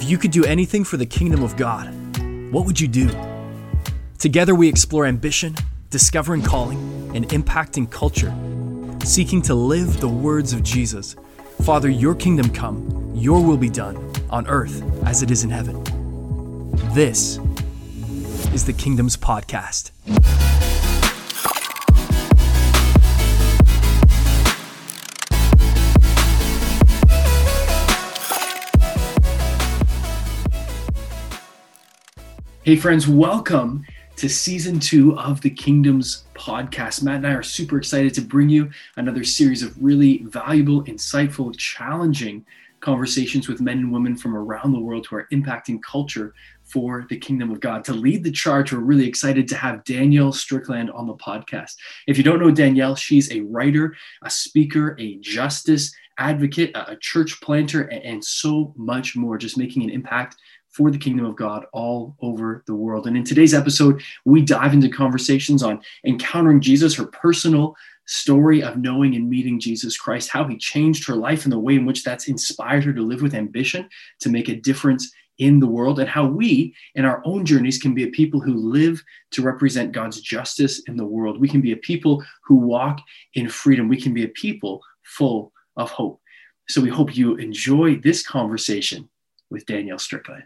If you could do anything for the kingdom of God, what would you do? Together we explore ambition, discovering calling, and impacting culture, seeking to live the words of Jesus. Father, your kingdom come, your will be done, on earth as it is in heaven. This is the Kingdoms Podcast. Hey, friends, welcome to season two of the Kingdoms podcast. Matt and I are super excited to bring you another series of really valuable, insightful, challenging conversations with men and women from around the world who are impacting culture for the kingdom of God. To lead the charge, we're really excited to have Danielle Strickland on the podcast. If you don't know Danielle, she's a writer, a speaker, a justice advocate, a church planter, and so much more, just making an impact for the kingdom of God all over the world. And in today's episode, we dive into conversations on encountering Jesus, her personal story of knowing and meeting Jesus Christ, how he changed her life and the way in which that's inspired her to live with ambition to make a difference in the world, and how we, in our own journeys, can be a people who live to represent God's justice in the world. We can be a people who walk in freedom. We can be a people full of hope. So we hope you enjoy this conversation with Danielle Strickland.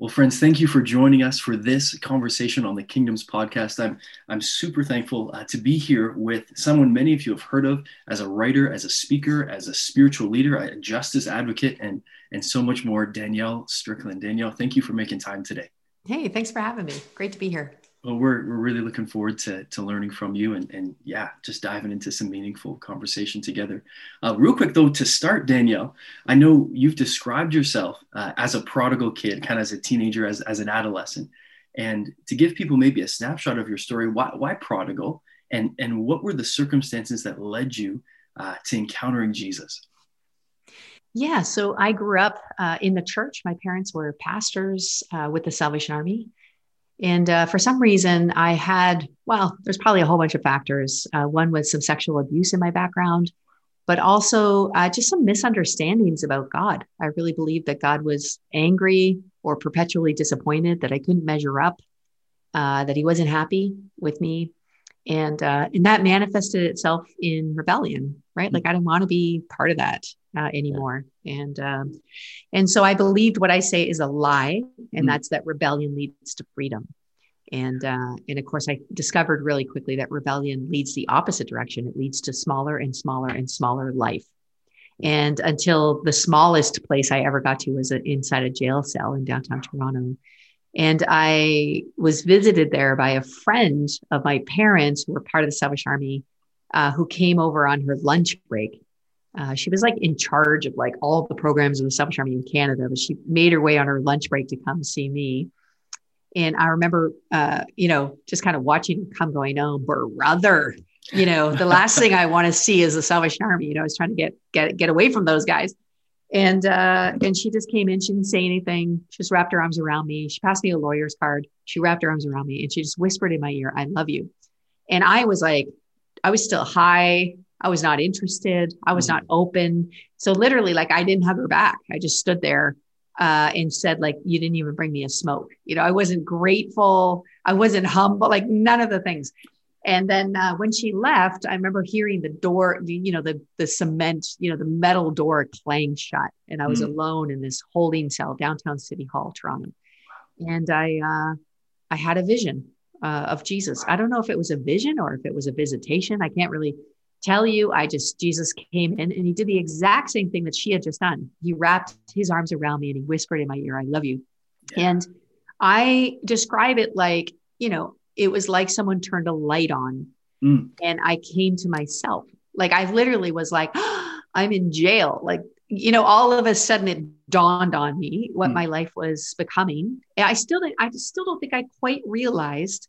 Well, friends, thank you for joining us for this conversation on the Kingdoms podcast. I'm I'm super thankful uh, to be here with someone many of you have heard of as a writer, as a speaker, as a spiritual leader, a justice advocate, and and so much more. Danielle Strickland. Danielle, thank you for making time today. Hey, thanks for having me. Great to be here well, we're, we're really looking forward to, to learning from you and, and yeah, just diving into some meaningful conversation together. Uh, real quick though, to start, Danielle, I know you've described yourself uh, as a prodigal kid, kind of as a teenager, as, as an adolescent. And to give people maybe a snapshot of your story, why, why prodigal? And, and what were the circumstances that led you uh, to encountering Jesus? Yeah, so I grew up uh, in the church. My parents were pastors uh, with the Salvation Army. And uh, for some reason, I had, well, there's probably a whole bunch of factors. Uh, one was some sexual abuse in my background, but also uh, just some misunderstandings about God. I really believed that God was angry or perpetually disappointed, that I couldn't measure up, uh, that he wasn't happy with me. And, uh, and that manifested itself in rebellion, right? Like I didn't want to be part of that uh, anymore. And um, and so I believed what I say is a lie, and mm. that's that rebellion leads to freedom. And uh, and of course, I discovered really quickly that rebellion leads the opposite direction. It leads to smaller and smaller and smaller life. And until the smallest place I ever got to was inside a jail cell in downtown Toronto. And I was visited there by a friend of my parents who were part of the Salvation Army, uh, who came over on her lunch break uh, she was like in charge of like all the programs in the Salvation Army in Canada, but she made her way on her lunch break to come see me. And I remember, uh, you know, just kind of watching her come going, oh, brother, you know, the last thing I want to see is the Salvation Army. You know, I was trying to get get get away from those guys. And uh, and she just came in. She didn't say anything. She just wrapped her arms around me. She passed me a lawyer's card. She wrapped her arms around me and she just whispered in my ear, "I love you." And I was like, I was still high. I was not interested. I was mm-hmm. not open. So literally, like I didn't have her back. I just stood there uh, and said, like, you didn't even bring me a smoke. You know, I wasn't grateful. I wasn't humble, like none of the things. And then uh, when she left, I remember hearing the door, you know, the the cement, you know, the metal door clang shut, and I was mm-hmm. alone in this holding cell downtown City Hall, Toronto. And I uh, I had a vision uh, of Jesus. I don't know if it was a vision or if it was a visitation. I can't really tell you, I just, Jesus came in and he did the exact same thing that she had just done. He wrapped his arms around me and he whispered in my ear, I love you. Yeah. And I describe it like, you know, it was like someone turned a light on mm. and I came to myself. Like I literally was like, oh, I'm in jail. Like, you know, all of a sudden it dawned on me what mm. my life was becoming. And I still, I still don't think I quite realized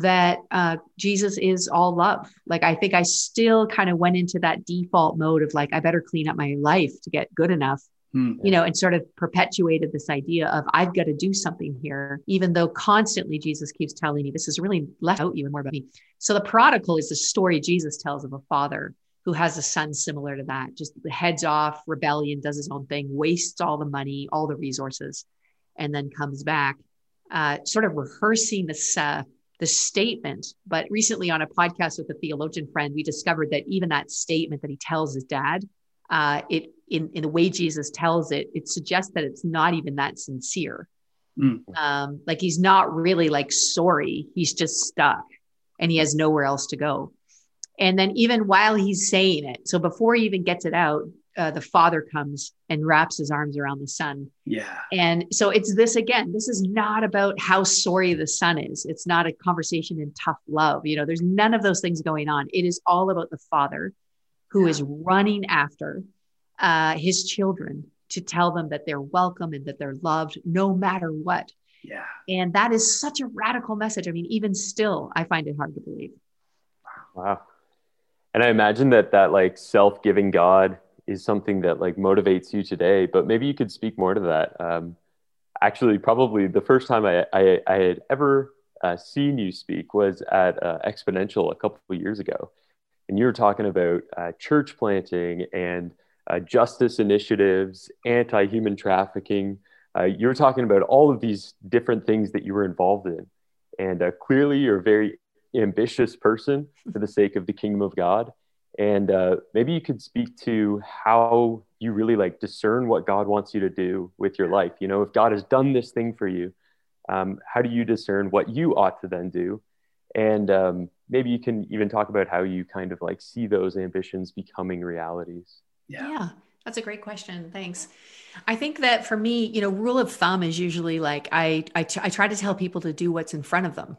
that uh, Jesus is all love. Like, I think I still kind of went into that default mode of like, I better clean up my life to get good enough mm. you know, and sort of perpetuated this idea of I've got to do something here, even though constantly Jesus keeps telling me this is really left out you and more about me. So the prodigal is the story Jesus tells of a father who has a son similar to that, just heads off, rebellion, does his own thing, wastes all the money, all the resources, and then comes back, uh, sort of rehearsing this uh, the statement. But recently, on a podcast with a theologian friend, we discovered that even that statement that he tells his dad, uh, it in in the way Jesus tells it, it suggests that it's not even that sincere. Mm. Um, like he's not really like sorry; he's just stuck, and he has nowhere else to go. And then even while he's saying it, so before he even gets it out, uh, the father comes and wraps his arms around the son. Yeah. And so it's this again, this is not about how sorry the son is. It's not a conversation in tough love. You know, there's none of those things going on. It is all about the father who yeah. is running after uh, his children to tell them that they're welcome and that they're loved no matter what. Yeah. And that is such a radical message. I mean, even still, I find it hard to believe. Wow. And I imagine that that like self-giving God is something that like motivates you today. But maybe you could speak more to that. Um, actually, probably the first time I I, I had ever uh, seen you speak was at uh, Exponential a couple of years ago, and you were talking about uh, church planting and uh, justice initiatives, anti-human trafficking. Uh, you were talking about all of these different things that you were involved in, and uh, clearly you're a very ambitious person for the sake of the kingdom of God. And uh, maybe you could speak to how you really like discern what God wants you to do with your life. You know, if God has done this thing for you, um, how do you discern what you ought to then do? And um, maybe you can even talk about how you kind of like see those ambitions becoming realities. Yeah. yeah. That's a great question. Thanks. I think that for me, you know, rule of thumb is usually like I I, t- I try to tell people to do what's in front of them.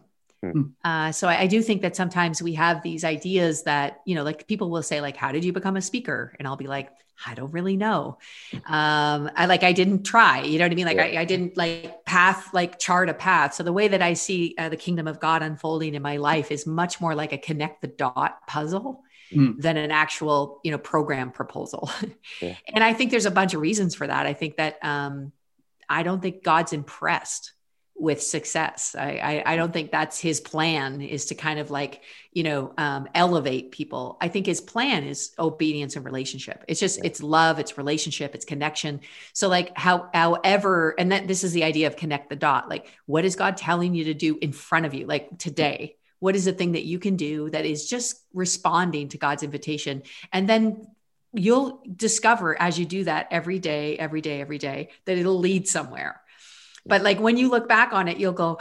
Hmm. Uh, so I, I, do think that sometimes we have these ideas that you know, like people will say, like, "How did you become a speaker?" And I'll be like, "I don't really know. Um, I like I didn't try. You know what I mean? Like yeah. I, I, didn't like path like chart a path. So the way that I see uh, the kingdom of God unfolding in my life is much more like a connect the dot puzzle. Mm. than an actual you know program proposal yeah. and i think there's a bunch of reasons for that i think that um, i don't think god's impressed with success. I, I, I, don't think that's his plan is to kind of like, you know, um, elevate people. I think his plan is obedience and relationship. It's just, it's love, it's relationship, it's connection. So like how, however, and that this is the idea of connect the dot, like what is God telling you to do in front of you? Like today, what is the thing that you can do that is just responding to God's invitation? And then you'll discover as you do that every day, every day, every day, that it'll lead somewhere but like when you look back on it, you'll go,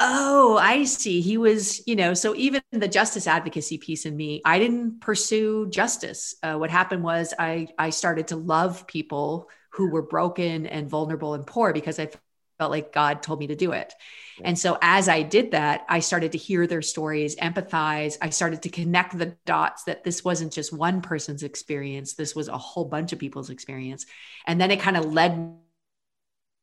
oh, I see. He was, you know, so even the justice advocacy piece in me, I didn't pursue justice. Uh, what happened was I I started to love people who were broken and vulnerable and poor because I felt like God told me to do it. And so as I did that, I started to hear their stories, empathize. I started to connect the dots that this wasn't just one person's experience, this was a whole bunch of people's experience. And then it kind of led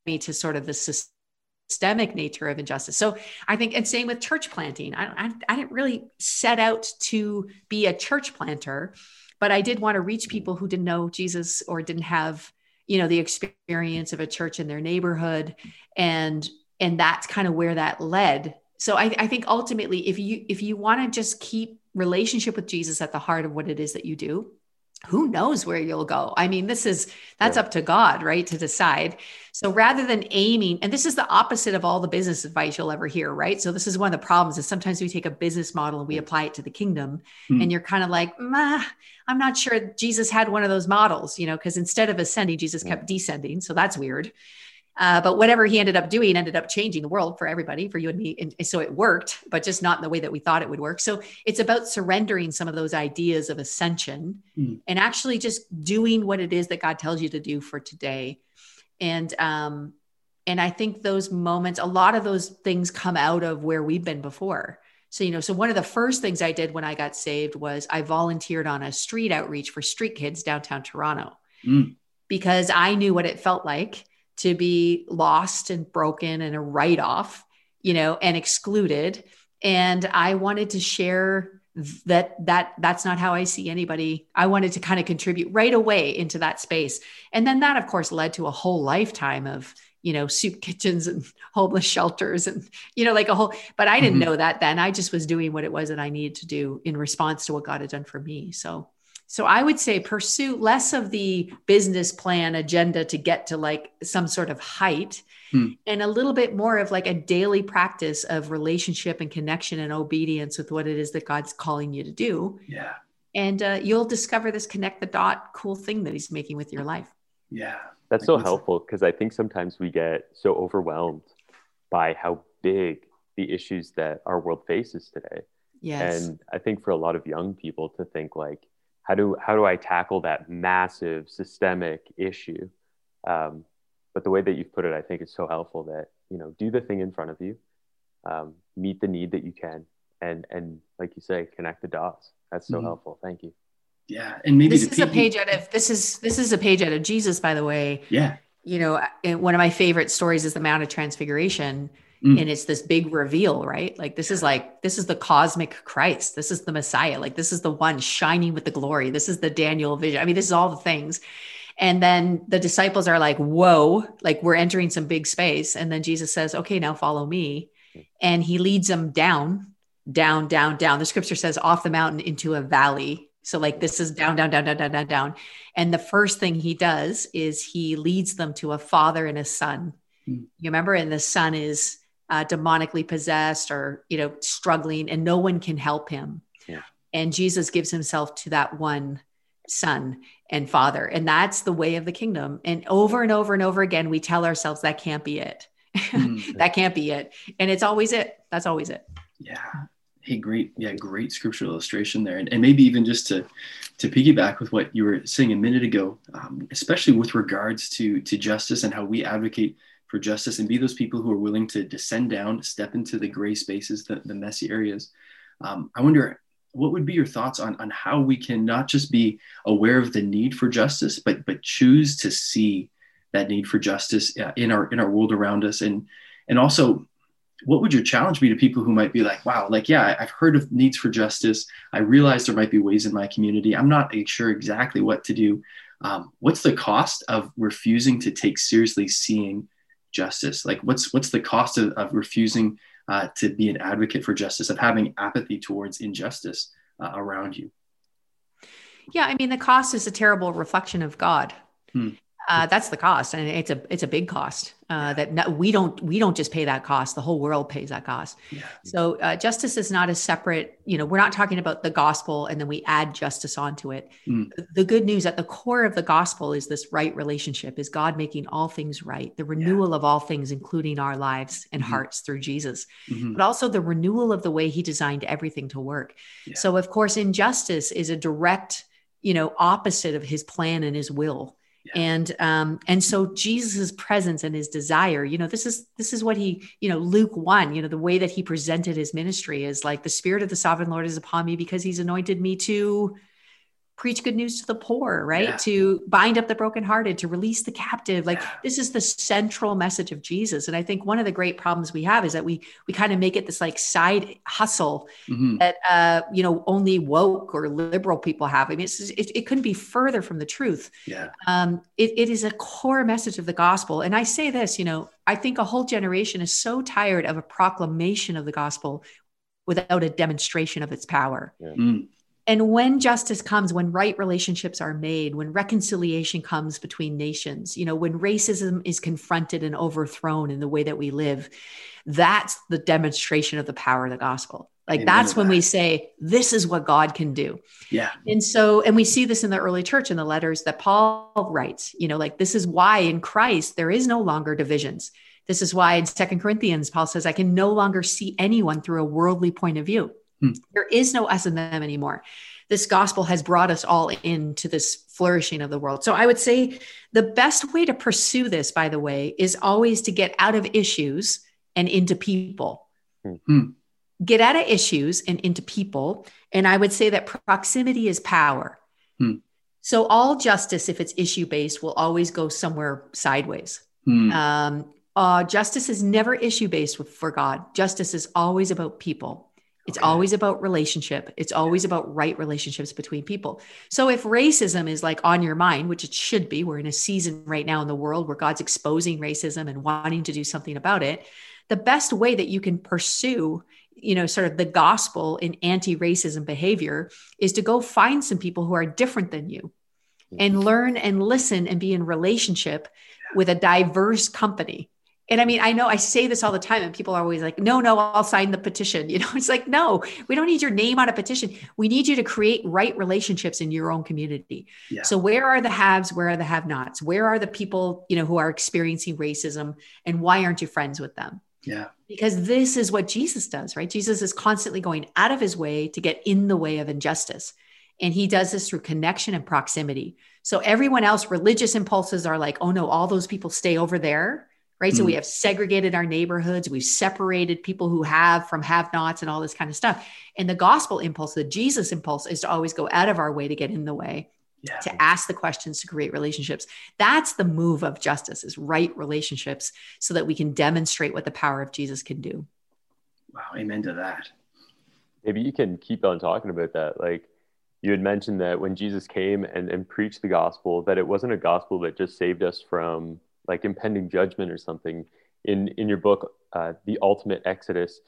me to sort of the systemic nature of injustice. So I think, and same with church planting. I, I, I didn't really set out to be a church planter, but I did want to reach people who didn't know Jesus or didn't have, you know, the experience of a church in their neighborhood. And and that's kind of where that led. So I, I think ultimately, if you if you want to just keep relationship with Jesus at the heart of what it is that you do, who knows where you'll go? I mean this is that's yeah. up to god right to decide. So rather than aiming and this is the opposite of all the business advice you'll ever hear right? So this is one of the problems is sometimes we take a business model and we apply it to the kingdom mm-hmm. and you're kind of like i'm not sure jesus had one of those models you know because instead of ascending jesus kept descending. So that's weird uh, but whatever he ended up doing ended up changing the world for everybody, for you and me. And so it worked, but just not in the way that we thought it would work. So it's about surrendering some of those ideas of ascension mm. and actually just doing what it is that God tells you to do for today. And um, and I think those moments, a lot of those things come out of where we've been before. So, you know, so one of the first things I did when I got saved was I volunteered on a street outreach for street kids downtown Toronto mm. because I knew what it felt like to be lost and broken and a write off, you know, and excluded. And I wanted to share that that that's not how i see anybody i wanted to kind of contribute right away into that space and then that of course led to a whole lifetime of you know soup kitchens and homeless shelters and you know like a whole but i didn't mm-hmm. know that then i just was doing what it was that i needed to do in response to what god had done for me so so i would say pursue less of the business plan agenda to get to like some sort of height hmm. and a little bit more of like a daily practice of relationship and connection and obedience with what it is that God's calling you to do. Yeah. And uh, you'll discover this connect the dot cool thing that he's making with your life. Yeah. That's so helpful because I think sometimes we get so overwhelmed by how big the issues that our world faces today. Yes. And I think for a lot of young people to think like, how do how do I tackle that massive systemic issue? Um, but the way that you've put it, I think is so helpful that, you know, do the thing in front of you, um, meet the need that you can, and, and like you say, connect the dots. That's so mm-hmm. helpful. Thank you. Yeah. And maybe this is a page out of, this is, this is a page out of Jesus, by the way. Yeah. You know, one of my favorite stories is the Mount of Transfiguration. Mm. and it's this big reveal right like this is like this is the cosmic christ this is the messiah like this is the one shining with the glory this is the daniel vision i mean this is all the things and then the disciples are like, whoa, like we're entering some big space. And then Jesus says, okay, now follow me. And he leads them down, down, down, down. The scripture says off the mountain into a valley. So, like, this is down, down, down, down, down, down, down. And the first thing he does is he leads them to a father and a son. Mm. You remember? And the son is uh, demonically possessed or, you know, struggling, and no one can help him. Yeah. And Jesus gives himself to that one son and father. And that's the way of the kingdom. And over and over and over again we tell ourselves that can't be it. Mm. that can't be it. And it's always it. That's always it. Yeah. Hey great yeah great scriptural illustration there. And, and maybe even just to to piggyback with what you were saying a minute ago um, especially with regards to to justice and how we advocate for justice and be those people who are willing to descend down step into the gray spaces the, the messy areas um, i wonder what would be your thoughts on, on how we can not just be aware of the need for justice, but but choose to see that need for justice uh, in our in our world around us, and and also, what would your challenge be to people who might be like, wow, like yeah, I've heard of needs for justice. I realize there might be ways in my community. I'm not sure exactly what to do. Um, what's the cost of refusing to take seriously seeing justice? Like, what's what's the cost of, of refusing uh, to be an advocate for justice, of having apathy towards injustice uh, around you. Yeah, I mean, the cost is a terrible reflection of God. Hmm. Uh, that's the cost, and it's a it's a big cost uh, that no, we don't we don't just pay that cost. The whole world pays that cost. Yeah. So uh, justice is not a separate. You know, we're not talking about the gospel and then we add justice onto it. Mm. The good news at the core of the gospel is this right relationship: is God making all things right, the renewal yeah. of all things, including our lives and mm-hmm. hearts through Jesus, mm-hmm. but also the renewal of the way He designed everything to work. Yeah. So, of course, injustice is a direct, you know, opposite of His plan and His will and um and so jesus's presence and his desire you know this is this is what he you know luke 1 you know the way that he presented his ministry is like the spirit of the sovereign lord is upon me because he's anointed me to preach good news to the poor, right? Yeah. To bind up the brokenhearted, to release the captive. Like yeah. this is the central message of Jesus. And I think one of the great problems we have is that we we kind of make it this like side hustle mm-hmm. that uh, you know only woke or liberal people have. I mean, it's, it, it couldn't be further from the truth. Yeah. Um, it, it is a core message of the gospel. And I say this, you know, I think a whole generation is so tired of a proclamation of the gospel without a demonstration of its power. Yeah. Mm. And when justice comes, when right relationships are made, when reconciliation comes between nations, you know, when racism is confronted and overthrown in the way that we live, that's the demonstration of the power of the gospel. Like that's when that. we say, this is what God can do. Yeah. And so, and we see this in the early church in the letters that Paul writes, you know, like this is why in Christ there is no longer divisions. This is why in Second Corinthians, Paul says, I can no longer see anyone through a worldly point of view. Hmm. There is no us and them anymore. This gospel has brought us all into this flourishing of the world. So I would say the best way to pursue this, by the way, is always to get out of issues and into people. Hmm. hmm. Get out of issues and into people. And I would say that proximity is power. Hmm. So all justice, if it's issue based, will always go somewhere sideways. Hmm. Um, uh, justice is never issue based for God. Justice is always about people It's okay. always about relationship. It's always about right relationships between people. So if racism is like on your mind, which it should be, we're in a season right now in the world where God's exposing racism and wanting to do something about it. The best way that you can pursue, you know, sort of the gospel in anti-racism behavior is to go find some people who are different than you and mm-hmm. learn and listen and be in relationship with a diverse company and I mean, I know I say this all the time, and people are always like, no, no, I'll sign the petition. You know, it's like, no, we don't need your name on a petition. We need you to create right relationships in your own community. Yeah. So, where are the haves? Where are the have nots? Where are the people, you know, who are experiencing racism? And why aren't you friends with them? Yeah. Because this is what Jesus does, right? Jesus is constantly going out of his way to get in the way of injustice. And he does this through connection and proximity. So, everyone else, religious impulses are like, oh no, all those people stay over there right? Mm. So we hmm. have segregated our neighborhoods, we've separated people who have from have nots and all this kind of stuff. And the gospel impulse, the Jesus impulse, is to always go out of our way to get in the way. Yeah. to ask the questions to create relationships that's the move of justice is right relationships so that we can demonstrate what the power of jesus can do wow amen to that maybe you can keep on talking about that like you had mentioned that when jesus came and, and preached the gospel that it wasn't a gospel that just saved us from like impending judgment or something. In in your book, uh, The Ultimate Exodus,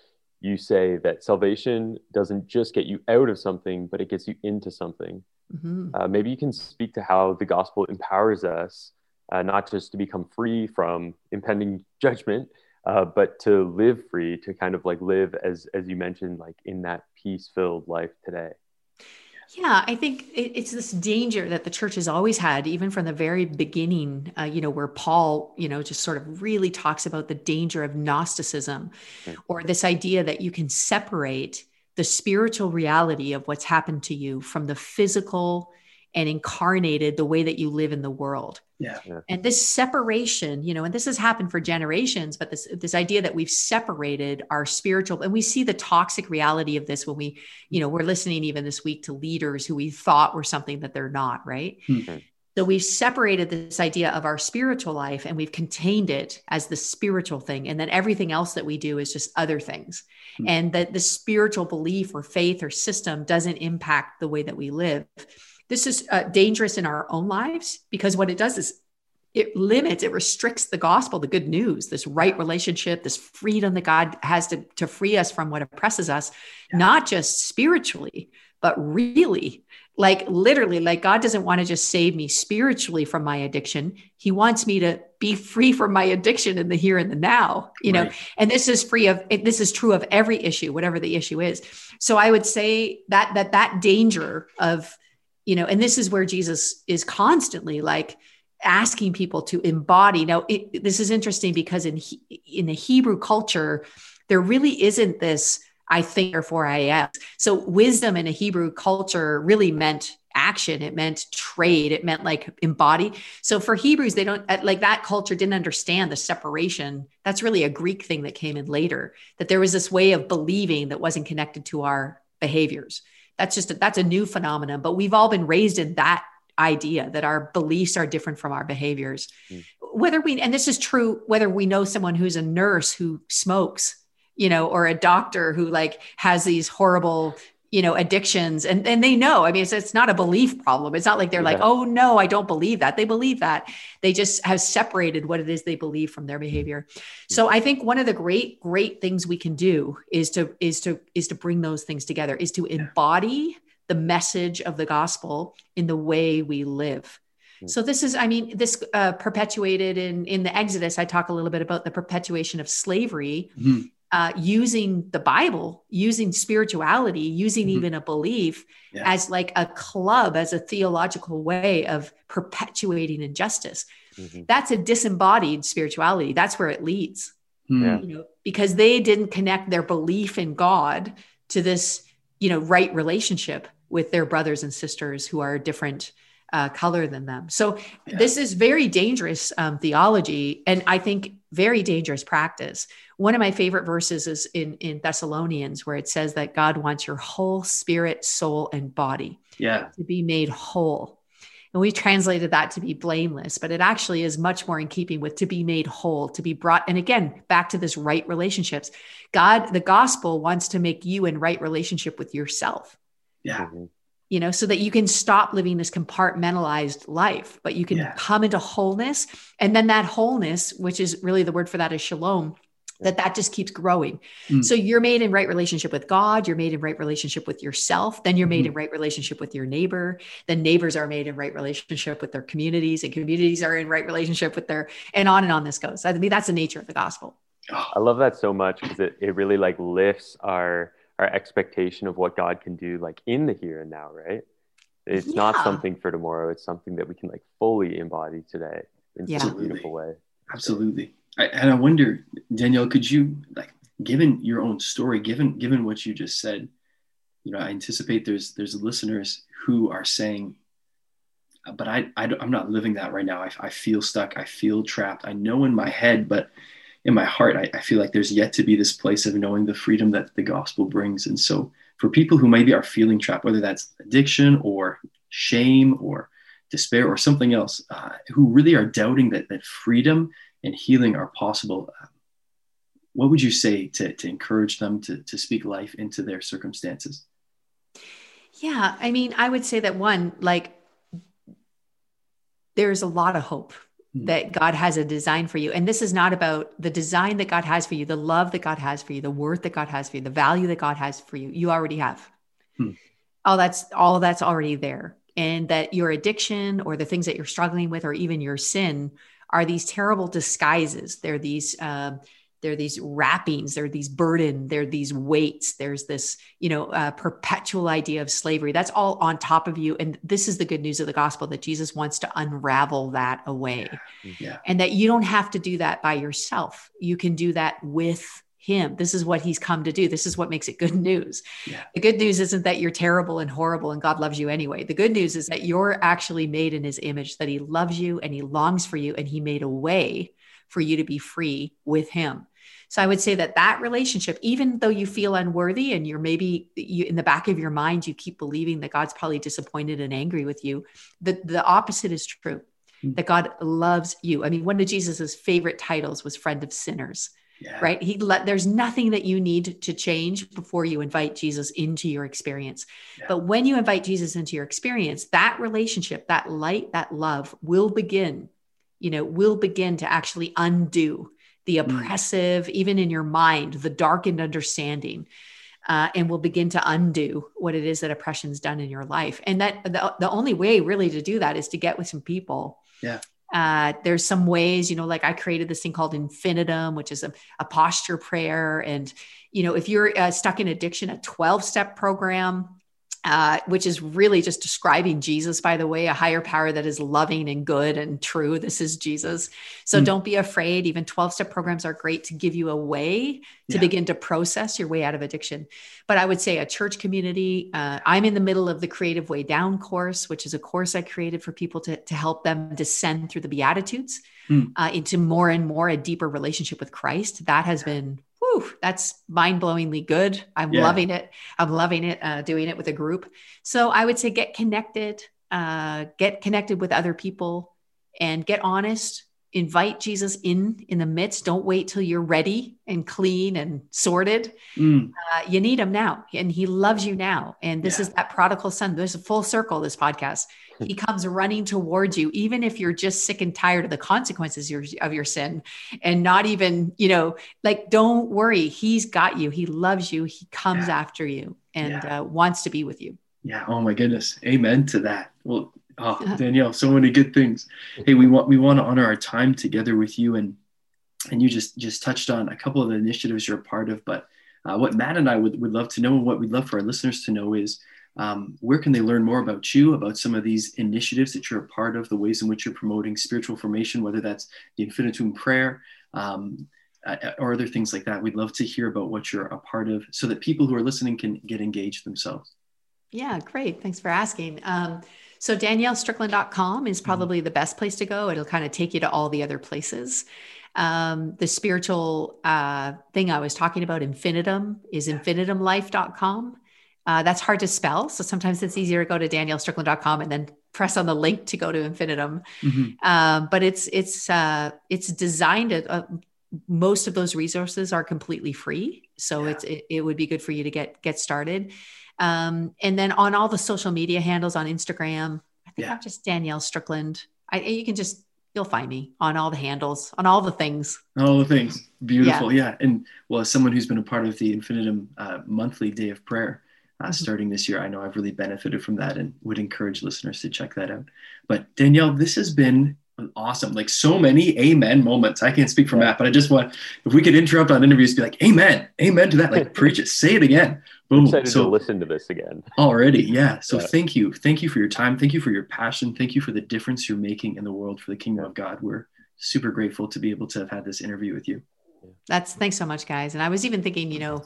you say that salvation doesn't just get you out of something, but it gets you into something. Mm-hmm. Uh, maybe you can speak to how the gospel empowers us uh, not just to become free from impending judgment, uh, but to live free, to kind of like live as as you mentioned, like in that peace filled life today. Yeah, I think it's this danger that the church has always had, even from the very beginning, uh, you know, where Paul, you know, just sort of really talks about the danger of Gnosticism hmm. or this idea that you can separate the spiritual reality of what's happened to you from the physical and incarnated the way that you live in the world. Yeah. And this separation, you know, and this has happened for generations, but this this idea that we've separated our spiritual and we see the toxic reality of this when we, you know, we're listening even this week to leaders who we thought were something that they're not, right? Mm-hmm. So we've separated this idea of our spiritual life and we've contained it as the spiritual thing. And then everything else that we do is just other things. Mm-hmm. And that the spiritual belief or faith or system doesn't impact the way that we live. This is uh, dangerous in our own lives because what it does is it limits, it restricts the gospel, the good news, this right relationship, this freedom that God has to, to free us from what oppresses us, yeah. not just spiritually, but really. Like literally, like God doesn't want to just save me spiritually from my addiction. He wants me to be free from my addiction in the here and the now, you right. know. And this is free of this is true of every issue, whatever the issue is. So I would say that that that danger of you know and this is where jesus is constantly like asking people to embody. Now it, this is interesting because in in the hebrew culture there really isn't this i think therefore i am. So wisdom in a hebrew culture really meant action. It meant trade. It meant like embody. So for hebrews they don't uh, like that culture didn't understand the separation. That's really a greek thing that came in later that there was this way of believing that wasn't connected to our behaviors that's just a, that's a new phenomenon but we've all been raised in that idea that our beliefs are different from our behaviors mm. whether we and this is true whether we know someone who's a nurse who smokes you know or a doctor who like has these horrible you know addictions and and they know i mean it's, it's not a belief problem. It's not like they're yeah. like oh no i don't believe that. They believe that. They just have separated what it is they believe from their behavior. So i think one of the great great things we can do is to is to is to bring those things together is to embody the message of the gospel in the way we live. Hmm. so this is i mean this uh, perpetuated in in the exodus i talk a little bit about the perpetuation of slavery. Mm-hmm uh, using the Bible, using spirituality, using mm-hmm. even a belief yeah. as like a club, as a theological way of perpetuating injustice. Mm-hmm. That's a disembodied spirituality. That's where it leads. Mm-hmm. You know, because they didn't connect their belief in God to this, you know, right relationship with their brothers and sisters who are different uh, color than them. So yeah. this is very dangerous um, theology, and I think very dangerous practice. One of my favorite verses is in in Thessalonians, where it says that God wants your whole spirit, soul, and body, yeah, to be made whole. And we translated that to be blameless, but it actually is much more in keeping with to be made whole, to be brought. And again, back to this right relationships. God, the gospel wants to make you in right relationship with yourself. Yeah. Mm-hmm. You know, so that you can stop living this compartmentalized life, but you can yeah. come into wholeness. And then that wholeness, which is really the word for that is shalom, that that just keeps growing. Mm. So you're made in right relationship with God, you're made in right relationship with yourself, then you're made mm. in right relationship with your neighbor, then neighbors are made in right relationship with their communities and communities are in right relationship with their and on and on this goes. I mean that's the nature of the gospel. I love that so much because it, it really like lifts our our expectation of what God can do like in the here and now, right? It's yeah. not something for tomorrow, it's something that we can like fully embody today in yeah. such a beautiful way. Absolutely. I, and I wonder, Danielle, could you like, given your own story, given given what you just said, you know, I anticipate there's there's listeners who are saying, but I, I am not living that right now. I, I feel stuck. I feel trapped. I know in my head, but in my heart, I, I feel like there's yet to be this place of knowing the freedom that the gospel brings. And so, for people who maybe are feeling trapped, whether that's addiction or shame or despair or something else, uh, who really are doubting that that freedom and healing are possible, um, what would you say to, to encourage them to, to speak life into their circumstances? Yeah, I mean, I would say that one, like, there's a lot of hope. That God has a design for you. And this is not about the design that God has for you, the love that God has for you, the worth that God has for you, the value that God has for you. You already have. Hmm. All that's all that's already there. And that your addiction or the things that you're struggling with or even your sin are these terrible disguises. They're these uh, they're these wrappings. They're these burden. They're these weights. There's this you know uh, perpetual idea of slavery. That's all on top of you. And this is the good news of the gospel that Jesus wants to unravel that away, yeah. and that you don't have to do that by yourself. You can do that with him. This is what he's come to do. This is what makes it good news. Yeah. The good news isn't that you're terrible and horrible and God loves you anyway. The good news is that you're actually made in his image, that he loves you and he longs for you and he made a way for you to be free with him. So I would say that that relationship, even though you feel unworthy and you're maybe you, in the back of your mind, you keep believing that God's probably disappointed and angry with you, the, the opposite is true, mm-hmm. that God loves you. I mean, one of Jesus's favorite titles was friend of sinners yeah. right he let there's nothing that you need to change before you invite jesus into your experience yeah. but when you invite jesus into your experience that relationship that light that love will begin you know will begin to actually undo the mm. oppressive even in your mind the darkened understanding uh, and will begin to undo what it is that oppression's done in your life and that the, the only way really to do that is to get with some people yeah uh, there's some ways, you know, like I created this thing called Infinitum, which is a, a posture prayer. And, you know, if you're uh, stuck in addiction, a 12 step program uh, which is really just describing Jesus, by the way, a higher power that is loving and good and true. This is Jesus. So mm. don't be afraid. Even 12 step programs are great to give you a way to yeah. begin to process your way out of addiction. But I would say a church community, uh, I'm in the middle of the Creative Way Down course, which is a course I created for people to, to help them descend through the Beatitudes mm. uh, into more and more a deeper relationship with Christ. That has been whew, that's mind blowingly good. I'm yeah. loving it. I'm loving it, uh, doing it with a group. So I would say get connected, uh, get connected with other people and get honest. Invite Jesus in in the midst. Don't wait till you're ready and clean and sorted. Mm. Uh, you need him now, and he loves you now. And this yeah. is that prodigal son. There's a full circle. This podcast he comes running towards you even if you're just sick and tired of the consequences of your sin and not even you know like don't worry he's got you he loves you he comes yeah. after you and yeah. uh, wants to be with you yeah oh my goodness amen to that well oh danielle so many good things hey we want we want to honor our time together with you and and you just just touched on a couple of the initiatives you're a part of but uh, what matt and i would, would love to know and what we'd love for our listeners to know is um, where can they learn more about you, about some of these initiatives that you're a part of, the ways in which you're promoting spiritual formation, whether that's the Infinitum prayer um, or other things like that? We'd love to hear about what you're a part of so that people who are listening can get engaged themselves. Yeah, great. Thanks for asking. Um, so daniellestrickland.com is mm-hmm. probably mm-hmm. the best place to go. It'll kind of take you to all the other places. Um, the spiritual uh, thing I was talking about, infinitum, is infinitumlife.com. Uh, that's hard to spell. So sometimes it's easier to go to daniellestrickland.com and then press on the link to go to infinitum. Mm-hmm. Um, but it's, it's, uh, it's designed, to, uh, most of those resources are completely free. So yeah. it's, it, it, would be good for you to get, get started. Um, and then on all the social media handles on Instagram, I think yeah. I'm just Danielle Strickland. I, you can just you'll find me on all the handles, on all the things. All the things. Beautiful. Yeah. yeah. And well, as someone who's been a part of the Infinitum uh, monthly day of prayer uh, mm-hmm. starting this year, I know I've really benefited from that and would encourage listeners to check that out. But Danielle, this has been awesome. Like so many amen moments. I can't speak for Matt, but I just want, if we could interrupt on interviews, be like, amen, amen to that. Like preach it, say it again. Boom. so, to listen to this again. Already, yeah. So yeah. thank you, thank you for your time. Thank you for your passion. Thank you for the difference you're making in the world for the kingdom of God. We're super grateful to be able to have had this interview with you. That's thanks so much, guys. And I was even thinking, you know,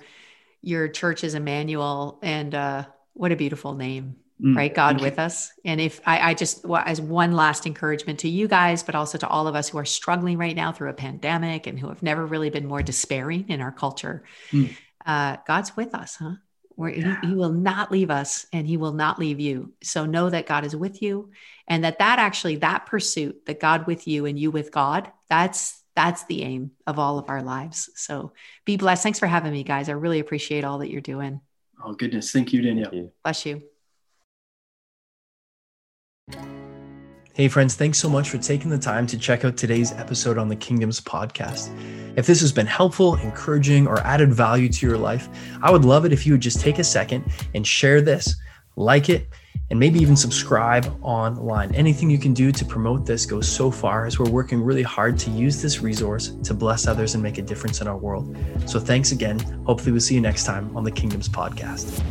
your church is Emmanuel, and uh, what a beautiful name, mm, right? God with us. And if I, I just, well, as one last encouragement to you guys, but also to all of us who are struggling right now through a pandemic and who have never really been more despairing in our culture, mm. uh, God's with us, huh? where yeah. he, he, will not leave us and he will not leave you. So know that God is with you and that that actually that pursuit that God with you and you with God, that's that's the aim of all of our lives. So be blessed. Thanks for having me guys. I really appreciate all that you're doing. Oh goodness. Thank you Danielle. Thank you. Bless you. Hey, friends, thanks so much for taking the time to check out today's episode on the Kingdoms podcast. If this has been helpful, encouraging, or added value to your life, I would love it if you would just take a second and share this, like it, and maybe even subscribe online. Anything you can do to promote this goes so far as we're working really hard to use this resource to bless others and make a difference in our world. So thanks again. Hopefully, we'll see you next time on the Kingdoms podcast.